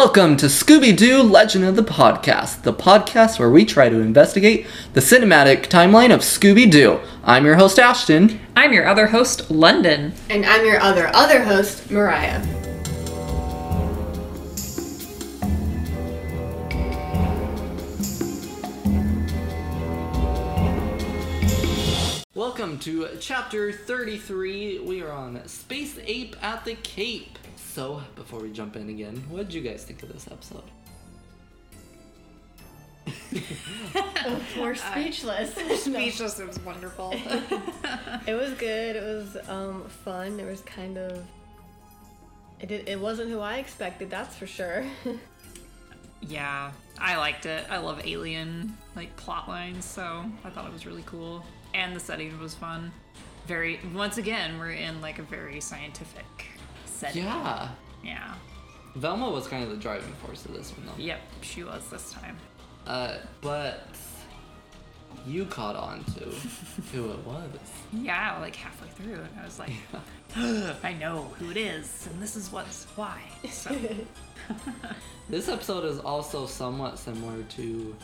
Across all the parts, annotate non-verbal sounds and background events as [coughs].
Welcome to Scooby Doo Legend of the Podcast, the podcast where we try to investigate the cinematic timeline of Scooby Doo. I'm your host, Ashton. I'm your other host, London. And I'm your other other host, Mariah. Welcome to chapter 33. We are on Space Ape at the Cape. So, before we jump in again, what did you guys think of this episode? [laughs] We're speechless. [laughs] Speechless, it was wonderful. [laughs] it was good. It was um, fun. It was kind of. It, did, it wasn't who I expected, that's for sure. yeah, I liked it. I love alien like plot lines, so I thought it was really cool. And the setting was fun. Very once again, we're in like a very scientific setting. Yeah. Yeah. Velma was kind of the driving force of this one, though. Yep, she was this time. Uh, but you caught on to [laughs] who it was. Yeah, like halfway through, and I was like, [gasps] I know who it is, and this is what's why. So [laughs] This episode is also somewhat similar to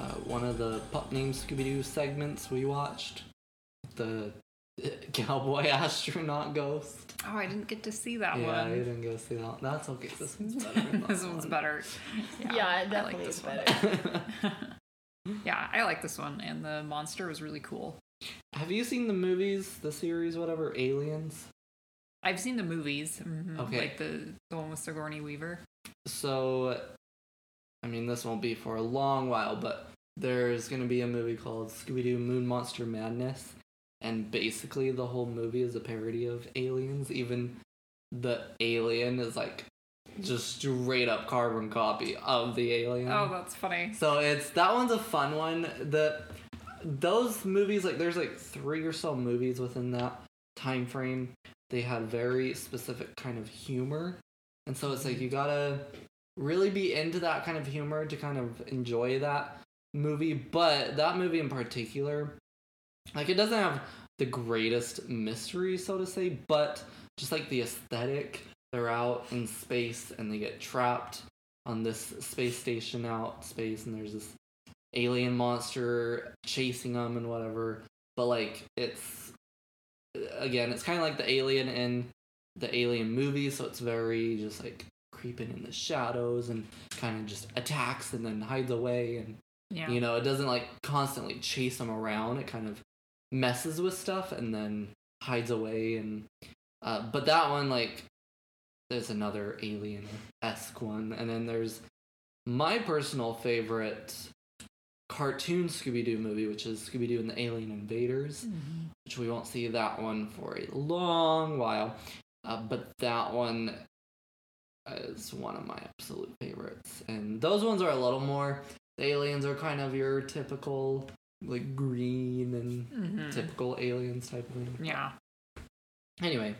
uh, one of the Pup Named Scooby Doo segments we watched. The [laughs] cowboy astronaut ghost. Oh, I didn't get to see that yeah, one. Yeah, you didn't go see that. That's okay. This one's better. [laughs] this one's one. better. Yeah, yeah, I it like definitely this is one. better. [laughs] Yeah, I like this one, and the monster was really cool. Have you seen the movies, the series, whatever, Aliens? I've seen the movies, mhm, Okay. like the the one with Sigourney Weaver. So, I mean, this won't be for a long while, but there's going to be a movie called Scooby Doo Moon Monster Madness. And basically, the whole movie is a parody of aliens. Even the alien is like just straight up carbon copy of the alien. Oh, that's funny. So it's that one's a fun one. The those movies like there's like three or so movies within that time frame. They had very specific kind of humor. And so it's like you gotta really be into that kind of humor to kind of enjoy that movie. But that movie in particular, like it doesn't have the greatest mystery, so to say, but just like the aesthetic, they're out in space and they get trapped on this space station out space and there's this alien monster chasing them and whatever but like it's again it's kind of like the alien in the alien movie so it's very just like creeping in the shadows and kind of just attacks and then hides away and Yeah. you know it doesn't like constantly chase them around it kind of messes with stuff and then hides away and uh, but that one like there's another alien-esque one. And then there's my personal favorite cartoon scooby-doo movie which is scooby-doo and the alien invaders Mhm. which we won't see that one for a long while. Uh, but that one is one of my absolute favorites. And those ones are a little more the aliens are kind of your typical like green and Mhm. typical aliens type of thing Yeah. Anyway,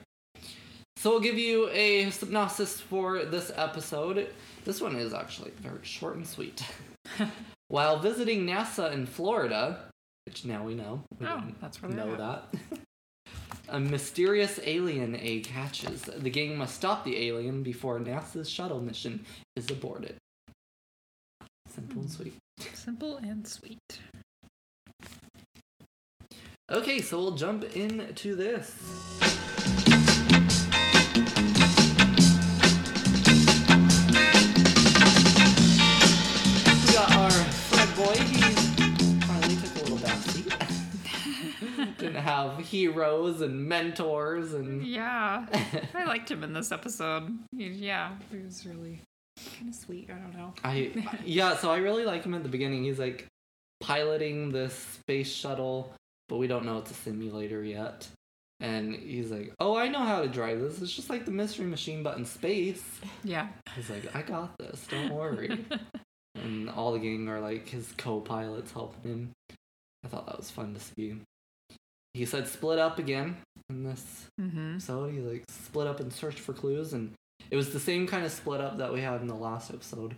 so we'll give you a synopsis for this episode. This one is actually very short and sweet. [laughs] While visiting NASA in Florida, which now we know, we Oh, that's where know at. that. [laughs] A mysterious alien egg hatches. The gang must stop the alien before NASA's shuttle mission is aborted. Simple and sweet. Simple and sweet. Okay, so we'll jump into this. We got our Fred boy. He finally took a little backseat. [laughs] Didn't have heroes and mentors and. Yeah. I liked him in this episode. He- Yeah, he was really kind of sweet. I don't know. I yeah, so I really like him at the beginning. He's like piloting this space shuttle, but we don't know it's a simulator yet. And he's like, "Oh, I know how to drive this. It's just like the Mystery Machine, but in space." Yeah. He's like, "I got this. Don't [laughs] worry." and all the gang are like his co-pilots helping him. I thought that was fun to see. He said, "Split up again." In this Mm-hmm. episode, he like split up and searched for clues, and it was the same kind of split up that we had in the last episode.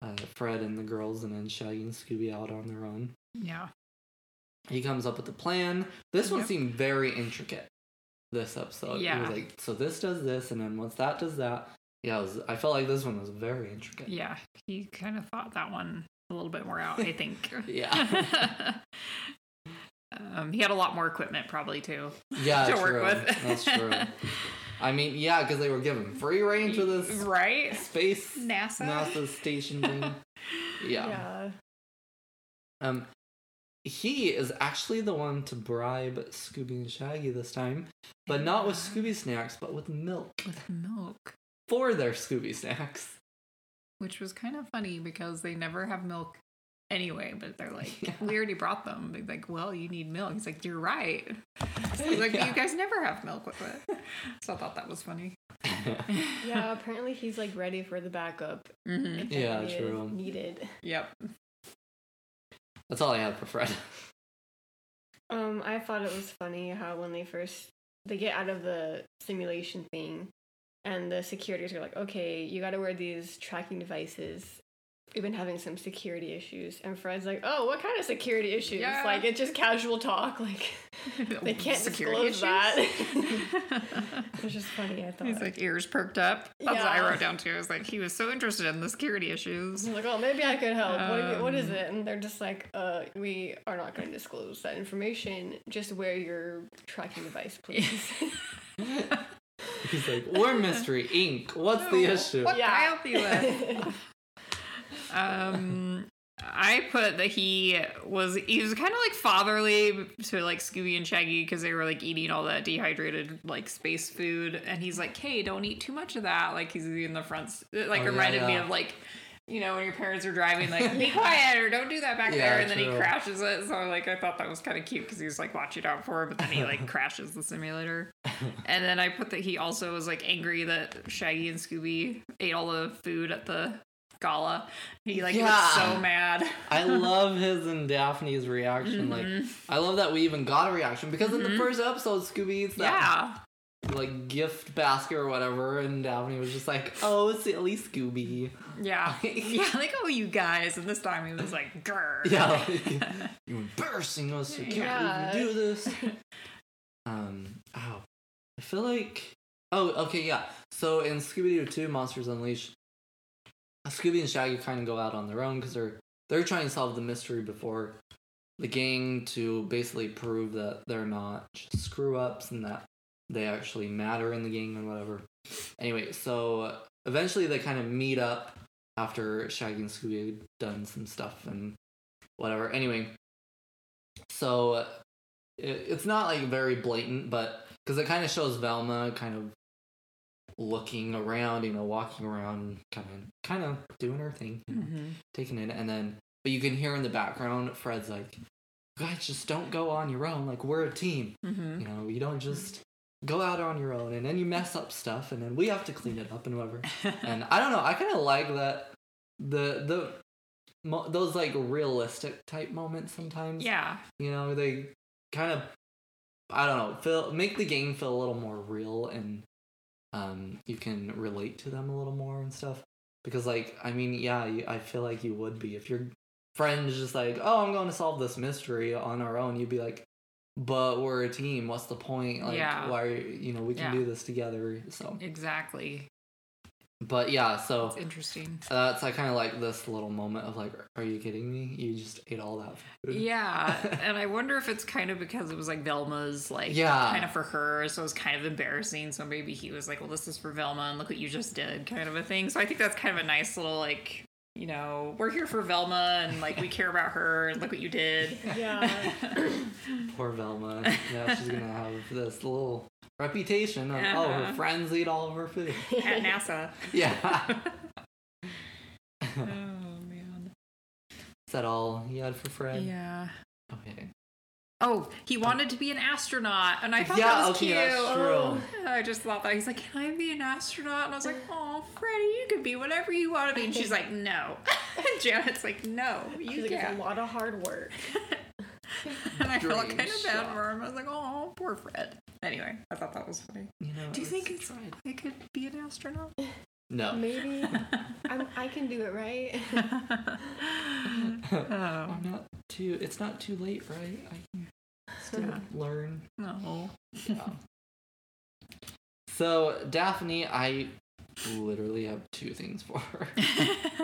Uh, Fred and the girls, and then Shaggy and Scooby out on their own. Yeah. He comes up with a plan. This one Yep. seemed very intricate. This episode, It Yeah. was like, so this does this, and then once that does that, yeah, was, I felt like this one was very intricate. Yeah, he kind of thought that one a little bit more out, I think. [laughs] Yeah. [laughs] um, he had a lot more equipment probably too. Yeah, [laughs] To true. work with. That's true. I mean, yeah, because they were given free range with this Right? space NASA. NASA station thing. Yeah. yeah. Um, he is actually the one to bribe Scooby and Shaggy this time, but not with Scooby snacks, but with milk With milk. for their Scooby snacks. Which was kind of funny because they never have milk anyway, but they're like, [laughs] Yeah. we already brought them. They're like, well, you need milk. He's like, you're right. [laughs] He's like, Yeah. you guys never have milk with it. [laughs] So I thought that was funny. Yeah, apparently he's like ready for the backup. hmm Yeah, it is true. Needed. Yep. That's all I have for Fred. Um, I thought it was funny how when they first they get out of the simulation thing, and the securities are like, "Okay, you got to wear these tracking devices." We've been having some security issues, and Fred's like, "Oh, what kind of security issues? Yeah. Like it's just casual talk. Like [laughs] they can't Security disclose that." [laughs] it's just funny. I thought. He's like ears perked up. That's what I wrote down too. I was like, he was so interested in the security issues. He's like, oh, maybe I could help. what, you- what is Um, it? And they're just like, uh, we are not going to disclose that information. Just wear your tracking device, [laughs] please. He's like, we're Mystery Inc. What's the issue? What Yeah. can I help you with? Um, I put that he was he was kind of like fatherly to like Scooby and Shaggy because they were like eating all that dehydrated like space food, and he's like, "Hey, don't eat too much of that." Like he's in the front. It like Oh, yeah, reminded me of like. You know, when your parents are driving, like, be [laughs] quiet or don't do that back Yeah, there, and then he crashes it. So, like, I thought that was kind of cute because he was like watching out for it, but then he like [laughs] crashes the simulator. [laughs] And then I put that he also was like angry that Shaggy and Scooby ate all the food at the gala. He like was Yeah. so mad. [laughs] I [laughs] love his and Daphne's reaction. Like, Mhm. I love that we even got a reaction because in the Mhm. first episode, Scooby eats that yeah. like gift basket or whatever, and Daphne was just like, "Oh, silly Scooby." Yeah. [laughs] Yeah. Like, oh, you guys. And this time he was like, grr. Yeah, like, you're embarrassing us. I can't Yeah. do this. Um, ow. I feel like. Oh, okay, yeah. So in Scooby Doo 2 Monsters Unleashed, Scooby and Shaggy kind of go out on their own because they're they're trying to solve the mystery before the gang to basically prove that they're not screw ups and that they actually matter in the gang and whatever. Anyway, so eventually they kind of meet up after Shaggy and Scooby had done some stuff and whatever. Anyway, so it, it's not like very blatant, but because it kind of shows Velma kind of looking around, you know, walking around, kind of, kind of doing her thing, you know, Mhm. taking it, and then, but you can hear in the background, Fred's like, "Guys, just don't go on your own. Like we're a team. Mhm. You know, you don't just." Go out on your own, and then you mess up stuff, and then we have to clean it up and whatever [laughs] and I don't know. I kind of like that the the mo- those like realistic type moments sometimes. yeah. you know they kind of I don't know feel make the game feel a little more real and um you can relate to them a little more and stuff because like I mean yeah you, I feel like you would be if your friend is just like oh I'm going to solve this mystery on our own you'd be like but we're a team what's the point like Yeah. why you know we can Yeah. do this together so Exactly. But yeah so It's interesting. that's I kind of like this little moment of like, are you kidding me? You just ate all that food. Yeah, [laughs] and I wonder if it's kind of because it was like Velma's, like, Yeah. kind of for her, so it was kind of embarrassing. So maybe he was like, "Well, this is for Velma, and look what you just did," kind of a thing. So I think that's kind of a nice little like, you know, we're here for Velma, and like we [laughs] care about her, and look what you did. yeah. [laughs] Poor Velma. Now she's gonna have this little reputation of oh her Uh-huh. friends eat all of her food. [laughs] At NASA. [laughs] Yeah. [laughs] oh man. Is that all you had for Fred? Yeah. Okay. Oh, he wanted to be an astronaut, and I thought Yeah, that was okay, cute. that's true. I just thought that he's like, "Can I be an astronaut?" And I was like, "Oh, Freddie, you could be whatever you want to be." And she's like, "No." And Janet's like, "No, She's you like, it's a lot of hard work. And I felt kind of bad shot. for him. I was like, "Oh, poor Fred." Anyway, I thought that was funny. You know. Do you think it's- it's I could be an astronaut? [laughs] No. Maybe [laughs] I'm, I can do it, right? [laughs] oh I'm not too. It's not too late, right? I can still learn. no. Yeah. So Daphne, I literally have two things for her.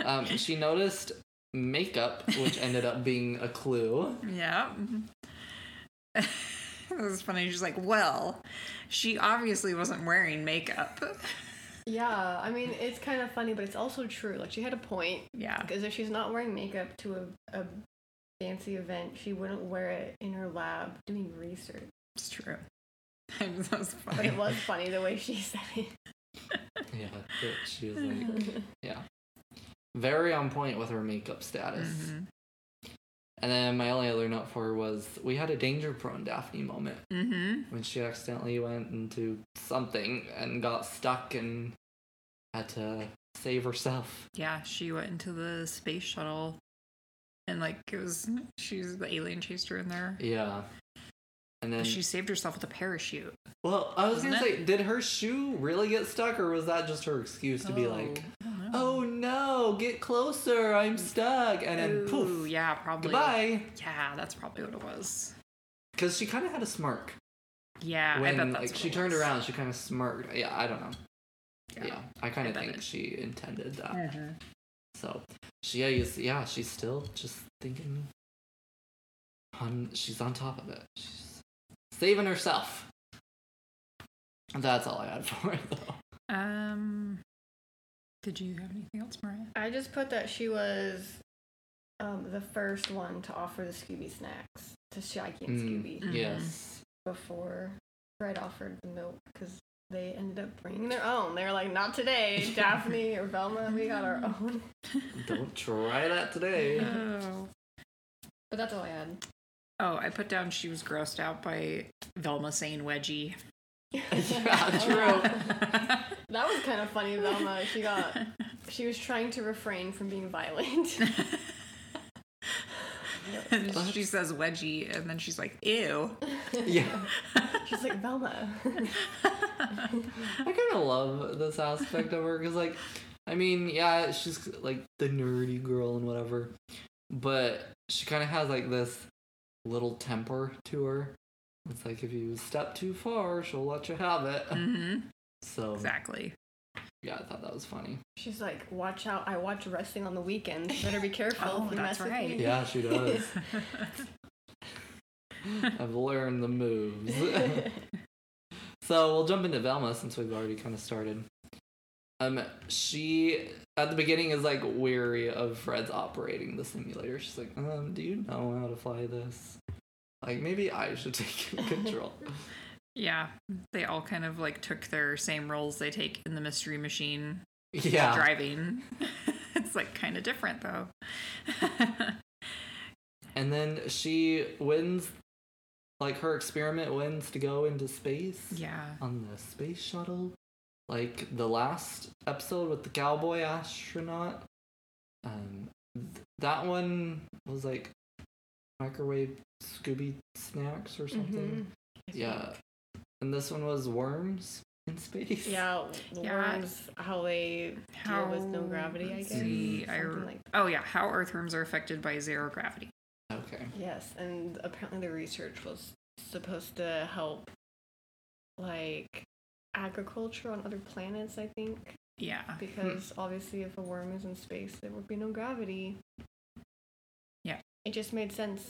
Um, she noticed makeup, which ended up being a clue. yeah. It was funny. She's like, well, she obviously wasn't wearing makeup. Yeah, I mean, it's kind of funny, but it's also true. Like, she had a point. Yeah. Because if she's not wearing makeup to a, a fancy event, she wouldn't wear it in her lab doing research. It's true. [laughs] that was But funny. it was funny the way she said it. [laughs] Yeah, she was like, yeah, very on point with her makeup status. Mhm. And then my only other note for her was we had a danger prone Daphne moment Mhm. when she accidentally went into something and got stuck and had to save herself. Yeah, she went into the space shuttle, and like it was, she's the alien chased her in there. Yeah. And then, She saved herself with a parachute. well, I was gonna it? say, did her shoe really get stuck, or was that just her excuse to be like, I don't know. "Oh no, get closer, I'm stuck," and then Ooh, poof, yeah, probably. goodbye. Yeah, that's probably what it was. Because she kind of had a smirk Yeah, I when bet that's like she it turned around. She kind of smirked. Yeah, I don't know. Yeah, I kind of think it- she intended that. Mhm. So she, yeah, you yeah, she's still just thinking. On, she's on top of it. She's saving herself. That's all I had [laughs] for her, though. Um, did you have anything else, Mariah? I just put that she was um, the first one to offer the Scooby snacks to Shaggy and Mm. Scooby Mhm. Yes. before Fred offered the milk because they ended up bringing their own. They were like, not today, [laughs] Daphne or Velma, we got our own. [laughs] Don't try that today. Oh. But that's all I had. Oh, I put down she was grossed out by Velma saying wedgie. [laughs] yeah, true. That was kind of funny, Velma. She got, [laughs] she was trying to refrain from being violent. [laughs] And she says wedgie, and then she's like, ew. Yeah. [laughs] She's like, Velma. I kind of love this aspect of her because, like, I mean, yeah, she's like the nerdy girl and whatever, but she kind of has like this little temper to her. It's like if you step too far, she'll let you have it. hmm So Exactly. yeah, I thought that was funny. She's like, watch out. I watch wrestling on the weekends. Better be [laughs] careful Oh, if you that's mess right. with me. Yeah, she [laughs] does. [laughs] I've learned the moves. so we'll jump into Velma since we've already kind of started. Um, she at the beginning is like weary of Fred's operating the simulator. She's like, um, do you know how to fly this? Like maybe I should take control. Yeah, they all kind of like took their same roles they take in the Mystery Machine yeah, driving. [laughs] it's like kind of different though. [laughs] and then she wins. Like her experiment wins to go into space. yeah. on the space shuttle like the last episode with the cowboy astronaut um th- that one was like microwave scooby snacks or something Mhm. yeah and this one was worms in space Yeah, the Yeah. worms, how they deal with no gravity, I let's guess. see, I mm. Something re- like Oh yeah, how earthworms are affected by zero gravity. okay Yes, and apparently the research was supposed to help, like, agriculture on other planets, I think. Yeah. Hmm. Because obviously, if a worm is in space, there would be no gravity. Yeah. It just made sense.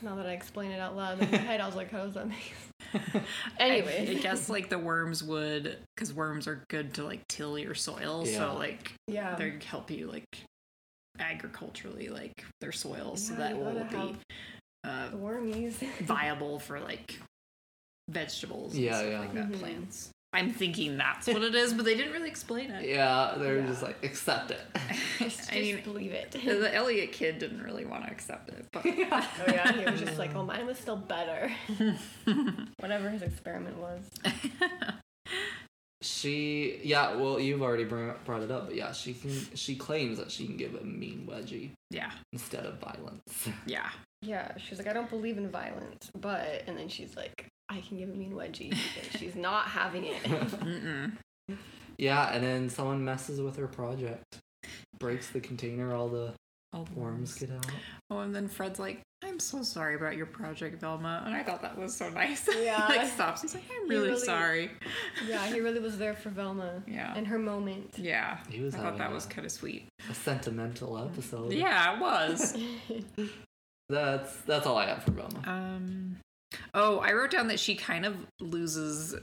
Now that I explain it out loud in my [laughs] head, I was like, how does that make sense? [laughs] Anyway. I, I guess like the worms would, because worms are good to like till your soil, Yeah. so like Yeah. they help you like agriculturally like their soil, so that will be uh, the wormies. [laughs] viable for like vegetables and Yeah, stuff yeah. like that, Mhm. plants. I'm thinking that's what it is, but they didn't really explain it. yeah they're Yeah. just like accept it [laughs] [laughs] just, I mean, just believe it. the Elliot kid didn't really want to accept it, but [laughs] Oh yeah, he was just like, "Oh, mine was still better." Whatever his experiment was. she yeah well you've already brought it up but yeah she can she claims that she can give a mean wedgie yeah, instead of violence yeah. Yeah, she's like, "I don't believe in violence, but," and then she's like, "I can give a mean wedgie." [laughs] she's not having it. Mm-mm. Yeah, and then someone messes with her project, breaks the container all the All the worms get out. Oh, and then Fred's like, "I'm so sorry about your project, Velma," and I thought that was so nice. [laughs] Yeah. like stops. He's like, "I'm really, really- sorry." yeah, he really was there for Velma Yeah. and her moment. Yeah, He was I thought that a- was kind of sweet. A sentimental episode. Yeah, it was. [laughs] That's that's all I have for Velma. um. Oh, I wrote down that she kind of loses.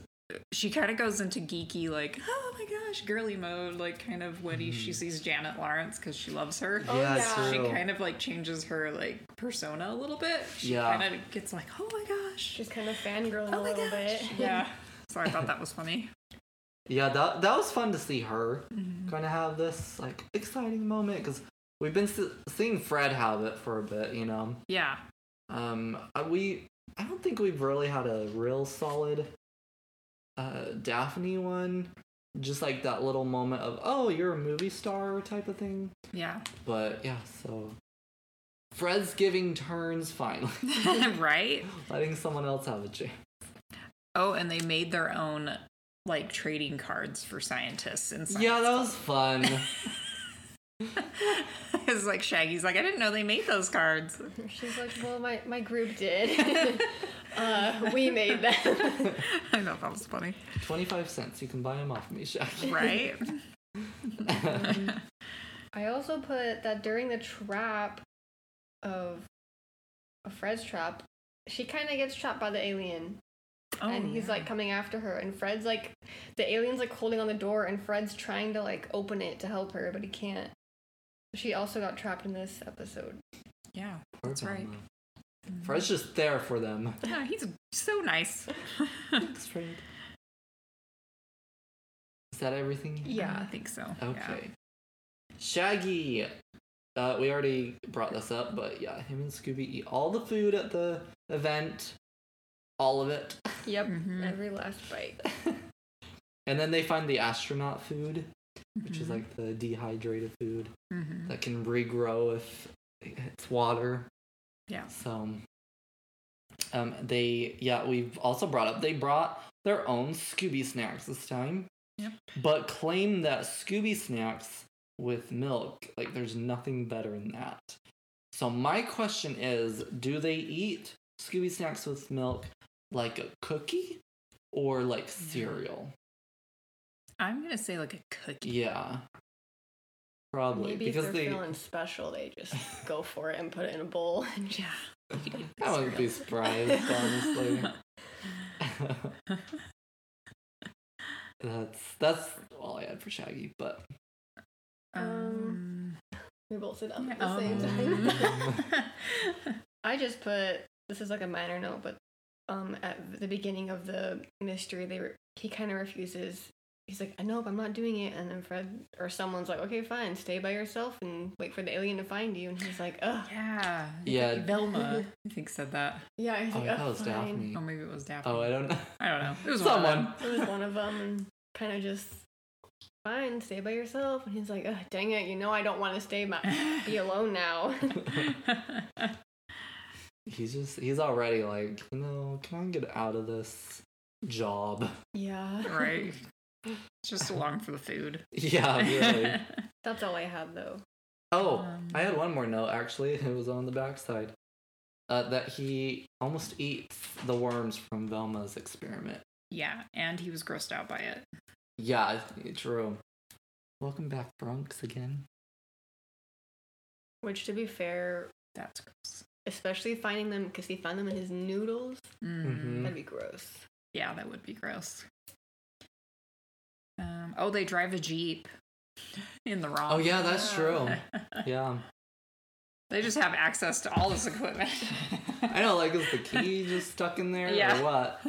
She kind of goes into geeky, like, oh my gosh, girly mode, like kind of when he, she sees Janet Lawrence because she loves her. Oh, yeah, yeah. She kind of like changes her like persona a little bit. She Yeah. kind of gets like, oh my gosh. She's kind of fangirling a Oh my little gosh. bit. [laughs] Yeah. So I thought that was funny. Yeah, that that was fun to see her Mm-hmm. kind of have this like exciting moment because we've been seeing Fred have it for a bit, you know. Yeah. Um, uh, we I don't think we've really had a real solid uh Daphne one. Just like that little moment of oh you're a movie star type of thing. Yeah. But yeah, so Fred's giving turns finally, [laughs] right? [laughs] letting someone else have a chance. Oh, and they made their own like trading cards for scientists and science Yeah, that was fun. [laughs] it's like Shaggy's like, I didn't know they made those cards. She's like, well, my, my group did. [laughs] uh, we made them. [laughs] I thought that was funny. Twenty five cents. You can buy them off me, Shaggy. Right? [laughs] I also put that during the trap of, of Fred's trap, she kind of gets trapped by the alien. Oh, and he's yeah. like coming after her and Fred's like the alien's like holding on the door and Fred's trying to like open it to help her but he can't. She also got trapped in this episode. Yeah, that's right. Velma. Fred's just there for them. [laughs] Yeah, he's so nice. [laughs] Thanks, Fred. Is that everything? Yeah. I think so. Okay. Shaggy. Uh, we already brought this up, but yeah, him and Scooby eat all the food at the event. All of it. Yep. Mhm. Every last bite. [laughs] And then they find the astronaut food, Yeah. which is like the dehydrated food Mhm. that can regrow if it's water. Yeah. So, um, they yeah, we've also brought up they brought their own Scooby snacks this time. Yep. But claim that Scooby snacks with milk, like there's nothing better than that. So my question is, do they eat Scooby snacks with milk like a cookie or like cereal? I'm gonna say like a cookie. Yeah. Probably Maybe because if they're they feeling special, they just [laughs] go for it and put it in a bowl. And Yeah. You could [laughs] eat the I wouldn't be surprised, honestly. [laughs] that's that's all I had for Shaggy, but Um, we both said that at the same um, time. I just put this is like a minor note, but um, at the beginning of the mystery, they were he kind of refuses. He's like, I know, but I'm not doing it. And then Fred or someone's like, okay, fine, stay by yourself and wait for the alien to find you. And he's like, ugh. yeah. Yeah. Velma, I think said that. Yeah, he's oh, like, that "Ugh, was fine." Daphne. Oh, maybe it was Daphne. Oh, I don't know. I don't know. It was one of Someone. It was one of them, and kind of just fine, stay by yourself. And he's like, ugh, dang it, you know, I don't want to stay, my, [laughs] be alone now. [laughs] He's just he's already like, you know, can I get out of this job? yeah, right. It's [laughs] just along for the food. [laughs] Yeah, really. [laughs] that's all I had though. Oh, Um, I had one more note actually. It was on the backside. Uh, that he almost eats the worms from Velma's experiment. yeah, and he was grossed out by it. Yeah, true. Welcome back, Bronx again. Which, to be fair, That's gross. especially finding them because he found them in his noodles, Mm. Mhm. that'd be gross. Yeah, that would be gross. Um, oh, they drive a jeep in the wrong. Oh yeah, that's true. [laughs] Yeah, they just have access to all this equipment. [laughs] I know. Like, is the key just stuck in there Yeah. [laughs] or what?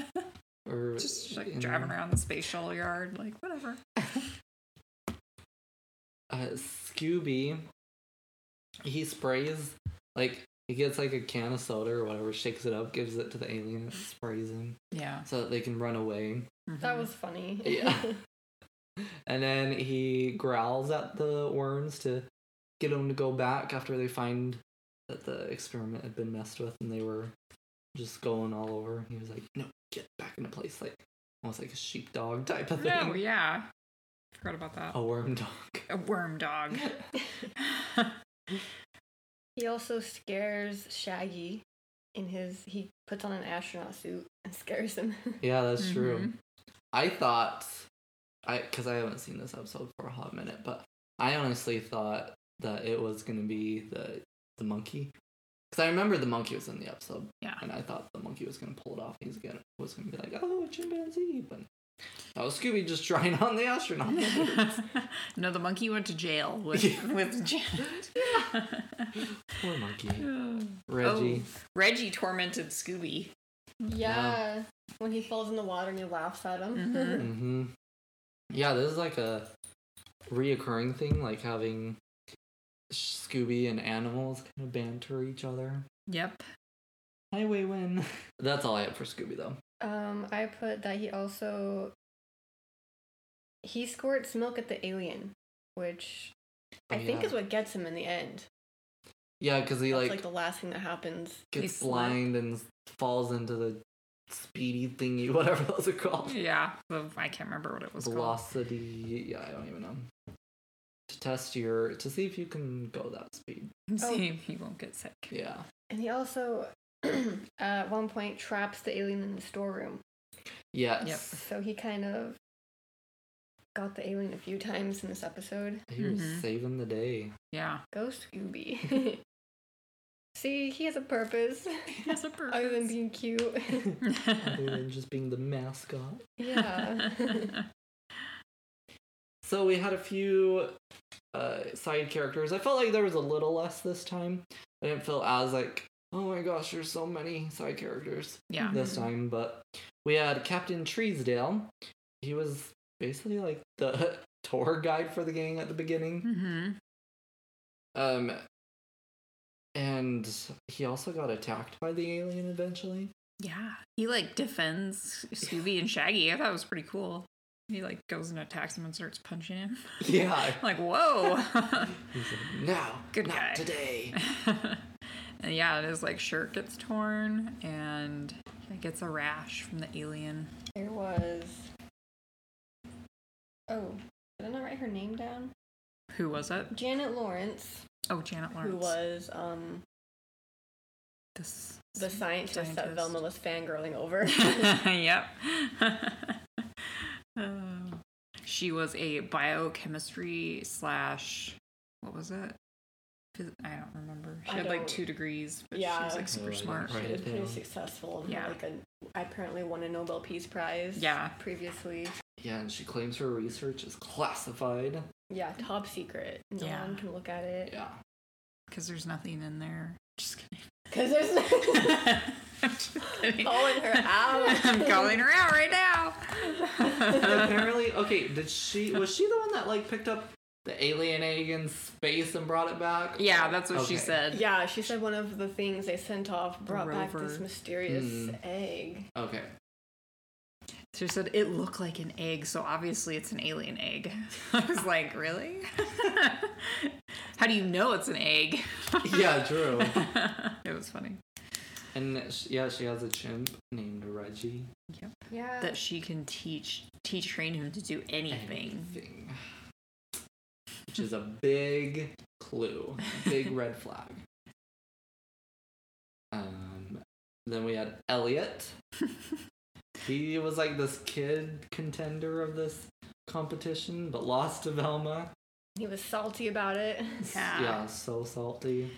Or just like in- driving around the space shuttle yard, like whatever. uh, Scooby, he sprays like he gets like a can of soda or whatever, shakes it up, gives it to the alien, sprays him Yeah. so that they can run away. That Mhm. was funny. Yeah. And then he growls at the worms to get them to go back after they find that the experiment had been messed with and they were just going all over. He was like, "No, get back into place," like almost like a sheepdog type of thing. No, yeah. Forgot about that. A worm dog. A worm dog. [laughs] He also scares Shaggy in his. He puts on an astronaut suit and scares him. Yeah, that's true. Mhm. I thought, I because I haven't seen this episode for a hot minute, but I honestly thought that it was gonna be the the monkey. Because I remember the monkey was in the episode, Yeah. and I thought the monkey was gonna pull it off. He's gonna was gonna be like, "Oh, a chimpanzee," but that was Scooby just [laughs] trying on the astronaut. [laughs] no, the monkey went to jail with [laughs] with Janet. Poor monkey, Oh. Reggie. Reggie tormented Scooby. yeah. When he falls in the water and he laughs at him. Mhm. hmm Yeah, this is like a reoccurring thing, like having Scooby and animals kind of banter each other. Yep. Highway win. [laughs] That's all I have for Scooby though. Um, I put that he also he squirts milk at the alien, which Oh, I think is what gets him in the end. Yeah, because he That's like, like, the last thing that happens. Gets slip. blind and falls into the speedy thingy, [laughs] whatever those are called. Yeah. I can't remember what it was called. Velocity. Yeah, I don't even know. To test your to see if you can go that speed. [laughs] See if he won't get sick. Yeah. And he also [clears throat] at one point traps the alien in the storeroom. Yes. Yep. So he kind of got the alien a few times in this episode. He was Mhm. saving the day. Yeah. Ghost Scooby. [laughs] See, he has a purpose. [laughs] has a [laughs] Other than being cute. Other than [laughs] just being the mascot. yeah. So we had a few uh, side characters. I felt like there was a little less this time. I didn't feel as like, oh my gosh, there's so many side characters yeah. this time. But we had Captain Treesdale. He was basically like the tour guide for the gang at the beginning. Mm-hmm. Um, and he also got attacked by the alien eventually. Yeah. He like defends Scooby and Shaggy. I thought it was pretty cool. He like goes and attacks him and starts punching him. [laughs] Yeah. [laughs] like, whoa. [laughs] He's like, no, Good not guy." today. and yeah, his like shirt gets torn and he gets a rash from the alien. There was. Oh, did I not write her name down? Who was it? Janet Lawrence, Oh, Janet Lawrence. who was um this the scientist, that Velma was fangirling over. [laughs] [laughs] yep. [laughs] Um, she was a biochemistry slash what was it? I don't remember. She I had like two degrees, but she Yeah. was like super I smart. didn't she was pretty down. successful. And Yeah. had like a apparently won a Nobel Peace Prize. Yeah. Previously. Yeah, and she claims her research is classified. Yeah, top secret. No Yeah. one can look at it. Yeah. Because there's nothing in there. Just kidding. Because there's [laughs] I'm just kidding. Calling her out. [laughs] I'm calling her out right now. Apparently, okay, did she was she the one that like picked up the alien egg in space and brought it back? yeah, that's what she said. Yeah, she said one of the things they sent off brought back this mysterious Hmm. egg. Okay. She said it looked like an egg, so obviously it's an alien egg. [laughs] I was like, really? [laughs] How do you know it's an egg? [laughs] Yeah, true. it was funny. And yeah, she has a chimp named Reggie. Yep. Yeah. That she can teach, teach, train him to do anything. Anything. Which is a big clue, big red flag. Um, then we had Elliot. He was like this kid contender of this competition, but lost to Velma. he was salty about it. Yeah. Yeah, so salty.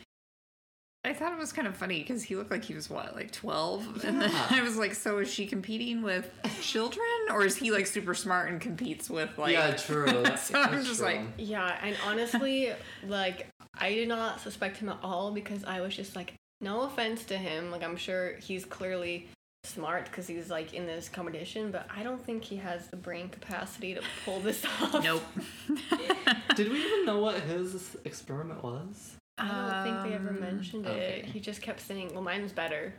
I thought it was kind of funny because he looked like he was what, like twelve, and then [laughs] I was like, so is she competing with children, or is he like super smart and competes with like? yeah, true. [laughs] So I'm just true. like- Yeah, and honestly, like I did not suspect him at all because I was just like, no offense to him, like I'm sure he's clearly smart because he's like in this competition, but I don't think he has the brain capacity to pull this [laughs] off. Nope. [laughs] Did we even know what his experiment was? I don't think they ever Um, mentioned okay. it. He just kept saying, "Well, mine's better."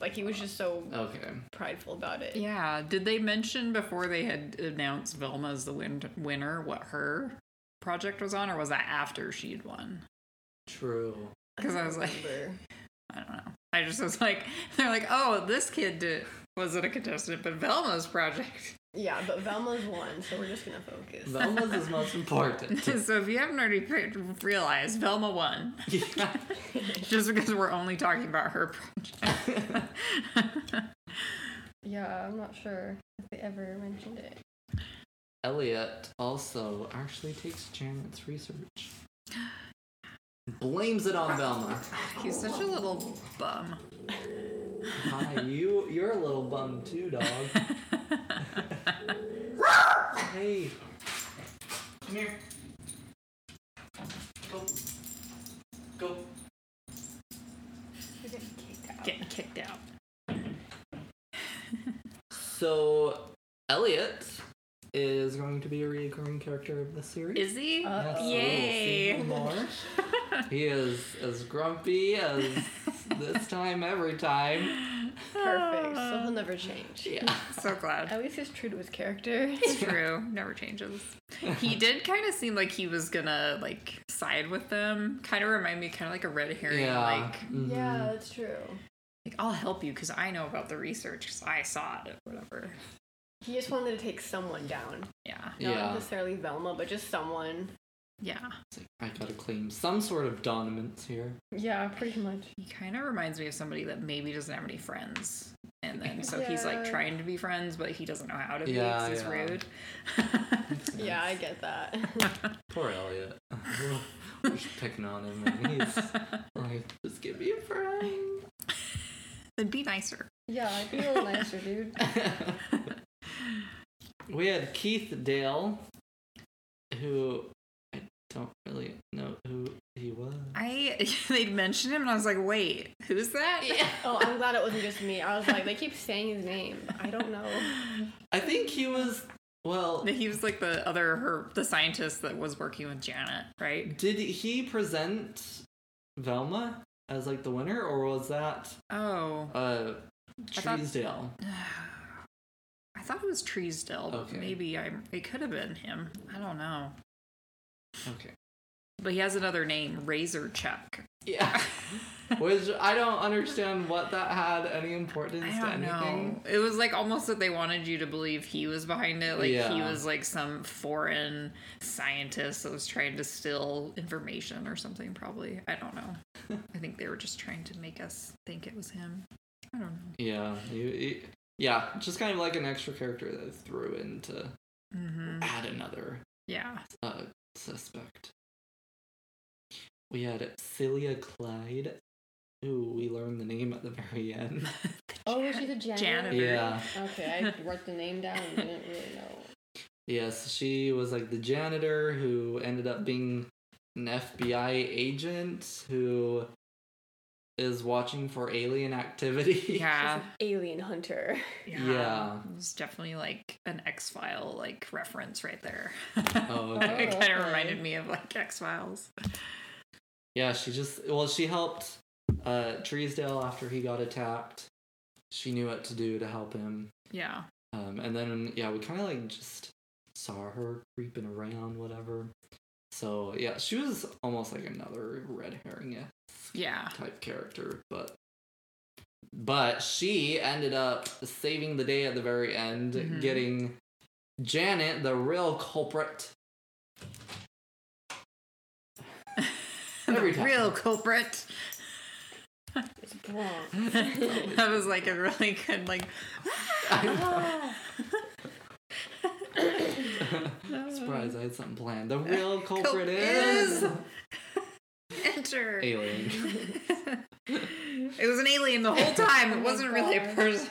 Like he was just so Okay. prideful about it. Yeah. Did they mention before they had announced Velma as the win- winner what her project was on, or was that after she'd won? True. Because I don't was like- [laughs] I don't know. I just was like, they're like, oh, this kid did, wasn't a contestant, but Velma's project Yeah, but Velma's one, so we're just gonna focus. Velma's is most important. so if you haven't already realized, Velma won. yeah. Just because we're only talking about her project. yeah, I'm not sure if they ever mentioned it. Elliot also actually takes Janet's research. Blames it on Velma. He's such a little bum. Hi, you you're a little bum too, dog. [laughs] hey. Come here. Go. Go. You're getting kicked out. Getting kicked out. So Elliot is going to be a recurring character of the series. Is he? Uh, Yes, Uh-oh. we Yay. him more. [laughs] he is as grumpy as this time every time. Perfect. So he'll never change. Yeah. [laughs] So glad. At least he's true to his character. It's [laughs] true. Never changes. He did kind of seem like he was gonna like side with them. Kind of remind me, kind of like a red herring. Yeah. Like, mhm. yeah, that's true. like I'll help you because I know about the research because I saw it or whatever. He just wanted to take someone down. Yeah. Not Yeah. necessarily Velma, but just someone. Yeah. It's like, I gotta claim some sort of dominance here. Yeah, pretty much. He kind of reminds me of somebody that maybe doesn't have any friends. And then so he's like trying to be friends, but he doesn't know how to be Yeah, 'cause he's yeah. rude. [laughs] Yeah, I get that. [laughs] Poor Elliot. We're just picking on him, and he's like, just give me a friend. then be nicer. yeah, I'd be a little nicer, dude. [laughs] we had Keith Dale, who I don't really know who he was. I [laughs] they mentioned him and I was like, wait, who's that? Yeah. Oh, I'm glad it wasn't just me. I was like, they keep saying his name. I don't know. I think he was. Well, He was like the other her the scientist that was working with Janet, right? did he present Velma as like the winner, or was that Oh. uh Treesdale? I thought [sighs] [sighs] [sighs] it was Treesdale, but Okay. maybe I it could have been him. I don't know. Okay. But he has another name, Razor Chuck. Yeah. [laughs] Which I don't understand what that had any importance to anything. know. It was like almost that they wanted you to believe he was behind it. Like he was like some foreign scientist that was trying to steal information or something, probably. I don't know. [laughs] I think they were just trying to make us think it was him. I don't know. Yeah. You- yeah, just kind of like an extra character that they threw in to hmm add another Yeah. uh, suspect. We had Celia Clyde, who we learned the name at the very end. [laughs] Oh, she's a janitor. Janitor. yeah. Okay, I [laughs] wrote the name down and didn't really know. Yes, she was like the janitor who ended up being an FBI agent who is watching for alien activity. [laughs] Yeah. Alien hunter. Yeah. It was definitely like an X File like reference right there. Oh, [laughs] okay. it kind of okay. reminded me of like X Files. Yeah, she just well, she helped uh Treesdale after he got attacked. She knew what to do to help him. Yeah. Um and then yeah, we kind of like just saw her creeping around whatever. So, yeah, she was almost like another red herring Yeah. type character, but but she ended up saving the day at the very end, Mhm. getting Janet, the real culprit. [laughs] Every the time. real culprit. It's Bronx. [laughs] that was like a really good like. [laughs] Surprise, I had something planned. The real culprit Culprit is, is- alien. [laughs] it was an alien the whole time. Oh It wasn't really a person.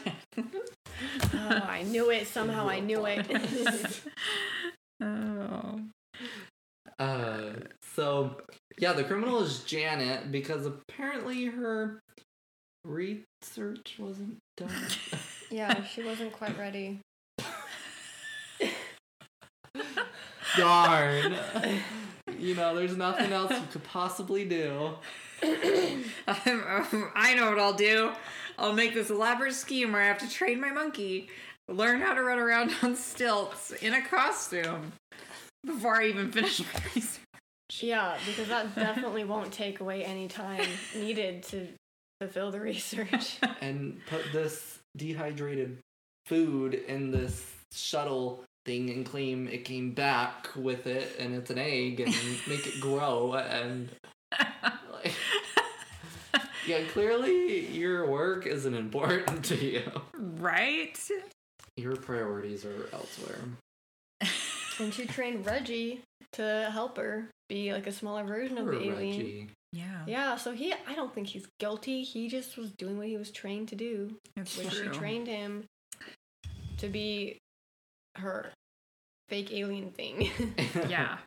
Oh, I knew it. Somehow I knew it. [laughs] oh. Uh, so yeah, the criminal is Janet because apparently her research wasn't done. yeah, she [laughs] wasn't quite ready. Darn. You know, there's nothing else you could possibly do. [coughs] I'm- um, know what I'll do. I'll make this elaborate scheme where I have to train my monkey, learn how to run around on stilts in a costume before I even finish my research. Yeah, because that definitely won't take away any time needed to fulfill the research. And put this dehydrated food in this shuttle thing and claim it came back with it and it's an egg and [laughs] make it grow and like, [laughs] yeah, clearly your work isn't important to you. right? Your priorities are elsewhere. [laughs] and she trained Reggie to help her be like a smaller version of Poor the alien. Reggie. Yeah. Yeah, so he I don't think he's guilty. He just was doing what he was trained to do. It's When she trained him to be her fake alien thing. [laughs] Yeah.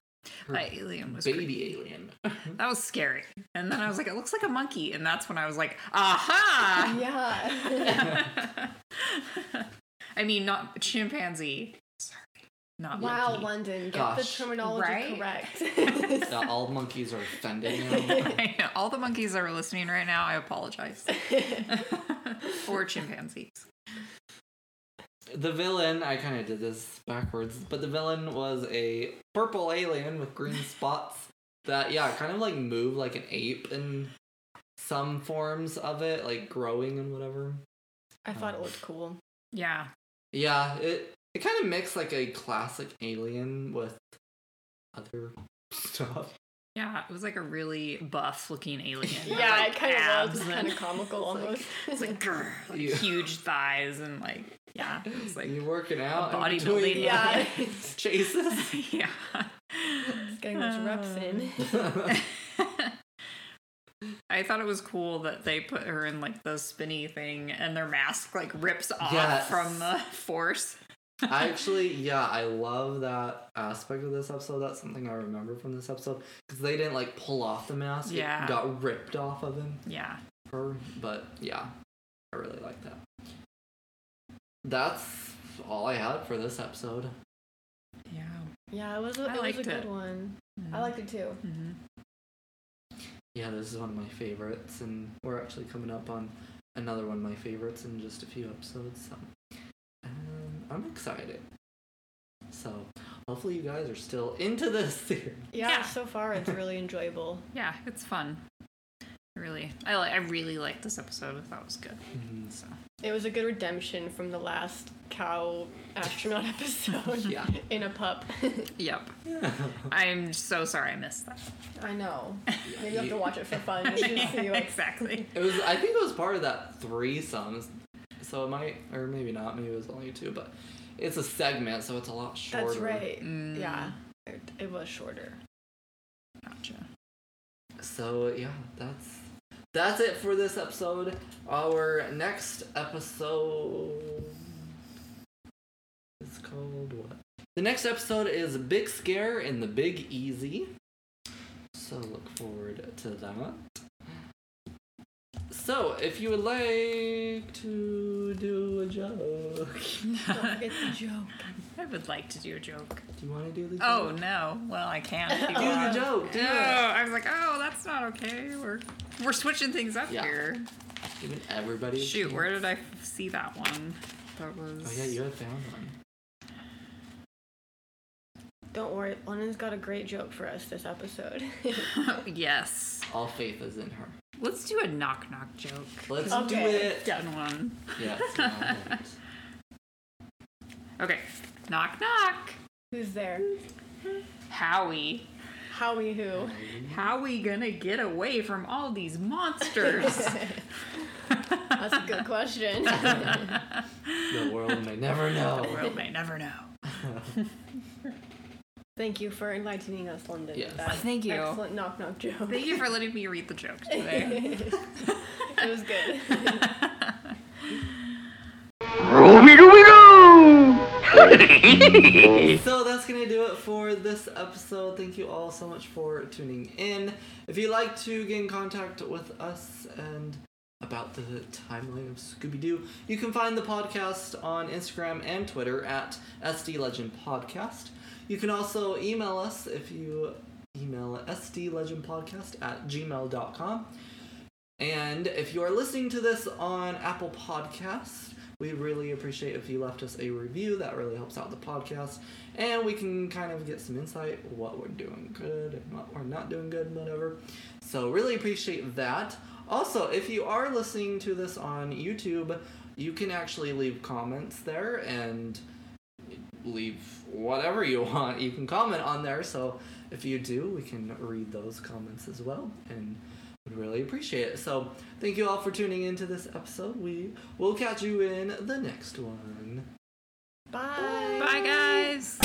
Her That alien was baby creepy. alien. [laughs] That was scary. And then I was like, it looks like a monkey. And that's when I was like, aha! [laughs] yeah. I mean, not chimpanzee. Sorry. Not wow, monkey. London, get Gosh. the terminology Right? correct. Yeah, all monkeys are offended now. All the monkeys that are listening right now, I apologize. or chimpanzees. The villain, I kind of did this backwards, but the villain was a purple alien with green [laughs] spots that, yeah, kind of like move like an ape in some forms of it, like growing and whatever. I thought it um, looked cool. Yeah. Yeah, it it kind of mixed like a classic alien with other stuff. Yeah, it was like a really buff looking alien. [laughs] Yeah, Like it kind of was kind of comical [laughs] almost. It's like, grr, like Yeah. huge thighs and like, yeah, it was like, you working out, and bodybuilding, doing, yeah, [laughs] [laughs] chases. [laughs] yeah. it's getting those reps in. I thought it was cool that they put her in like the spinny thing and their mask like rips off Yes. from the force. I actually, yeah, I love that aspect of this episode. That's something I remember from this episode because they didn't like pull off the mask; Yeah. it got ripped off of him. Yeah. Her, but yeah, I really like that. That's all I had for this episode. Yeah. Yeah, it was a, I it was a good it. one. I liked it too. hmm Yeah, this is one of my favorites, and we're actually coming up on another one of my favorites in just a few episodes. So, um, I'm excited. So, hopefully, you guys are still into this [laughs] series. Yeah, Yeah. so far it's [laughs] really enjoyable. Yeah, it's fun. Really, I like. I really liked this episode. I thought it was good. So It was a good redemption from the last cow astronaut [laughs] episode. Yeah. In a pup. [laughs] Yep. [laughs] I'm so sorry I missed that. I know. Maybe you have to watch it for fun. Just to see what's exactly. It was. I think it was part of that threesome, so it might, or maybe not. Maybe it was only two, but it's a segment, so it's a lot shorter. That's right. Mm. Yeah. It, it was shorter. Gotcha. So yeah, that's that's it for this episode. Our next episode is called what? The next episode is Big Scare in the Big Easy. So look forward to that. So, if you would like to do a joke, Don't forget the joke. I would like to do a joke. do you want to do the oh, joke? Oh no! Well, I can't. [laughs] do the joke. Do No, it. Oh, I was like, oh, that's not okay. We're we're switching things up Yeah. here. Giving everybody. Shoot, chance. where did I see that one? That was. Oh yeah, you had found one. Don't worry, London's got a great joke for us this episode. [laughs] yes. All faith is in her. Let's do a knock knock joke. Let's do Okay. it. Done one. Yes. [laughs] alright. Okay. Knock knock. Who's there? Howie. Howie who? How we gonna get away from all these monsters? [laughs] That's a good question. [laughs] the world may never know. the world may never know. Thank you for enlightening us, London. Yes. that Thank you. Excellent knock knock joke. Thank you for letting me read the joke [laughs] today. it was good. [laughs] so that's gonna do it for this episode. Thank you all so much for tuning in. If you'd like to get in contact with us and about the timeline of Scooby Doo, you can find the podcast on Instagram and Twitter at SD Legend Podcast. You can also email us if you email sdlegendpodcast at gmail.com. And if you are listening to this on Apple Podcasts, we really appreciate if you left us a review. That really helps out the podcast. And we can kind of get some insight what we're doing good and what we're not doing good, and whatever. So, really appreciate that. Also, if you are listening to this on YouTube, you can actually leave comments there and leave whatever you [laughs] want. You can comment on there. So if you do, we can read those comments as well, and would really appreciate it. So thank you all for tuning into this episode. We will catch you in the next one. Bye. Bye, guys.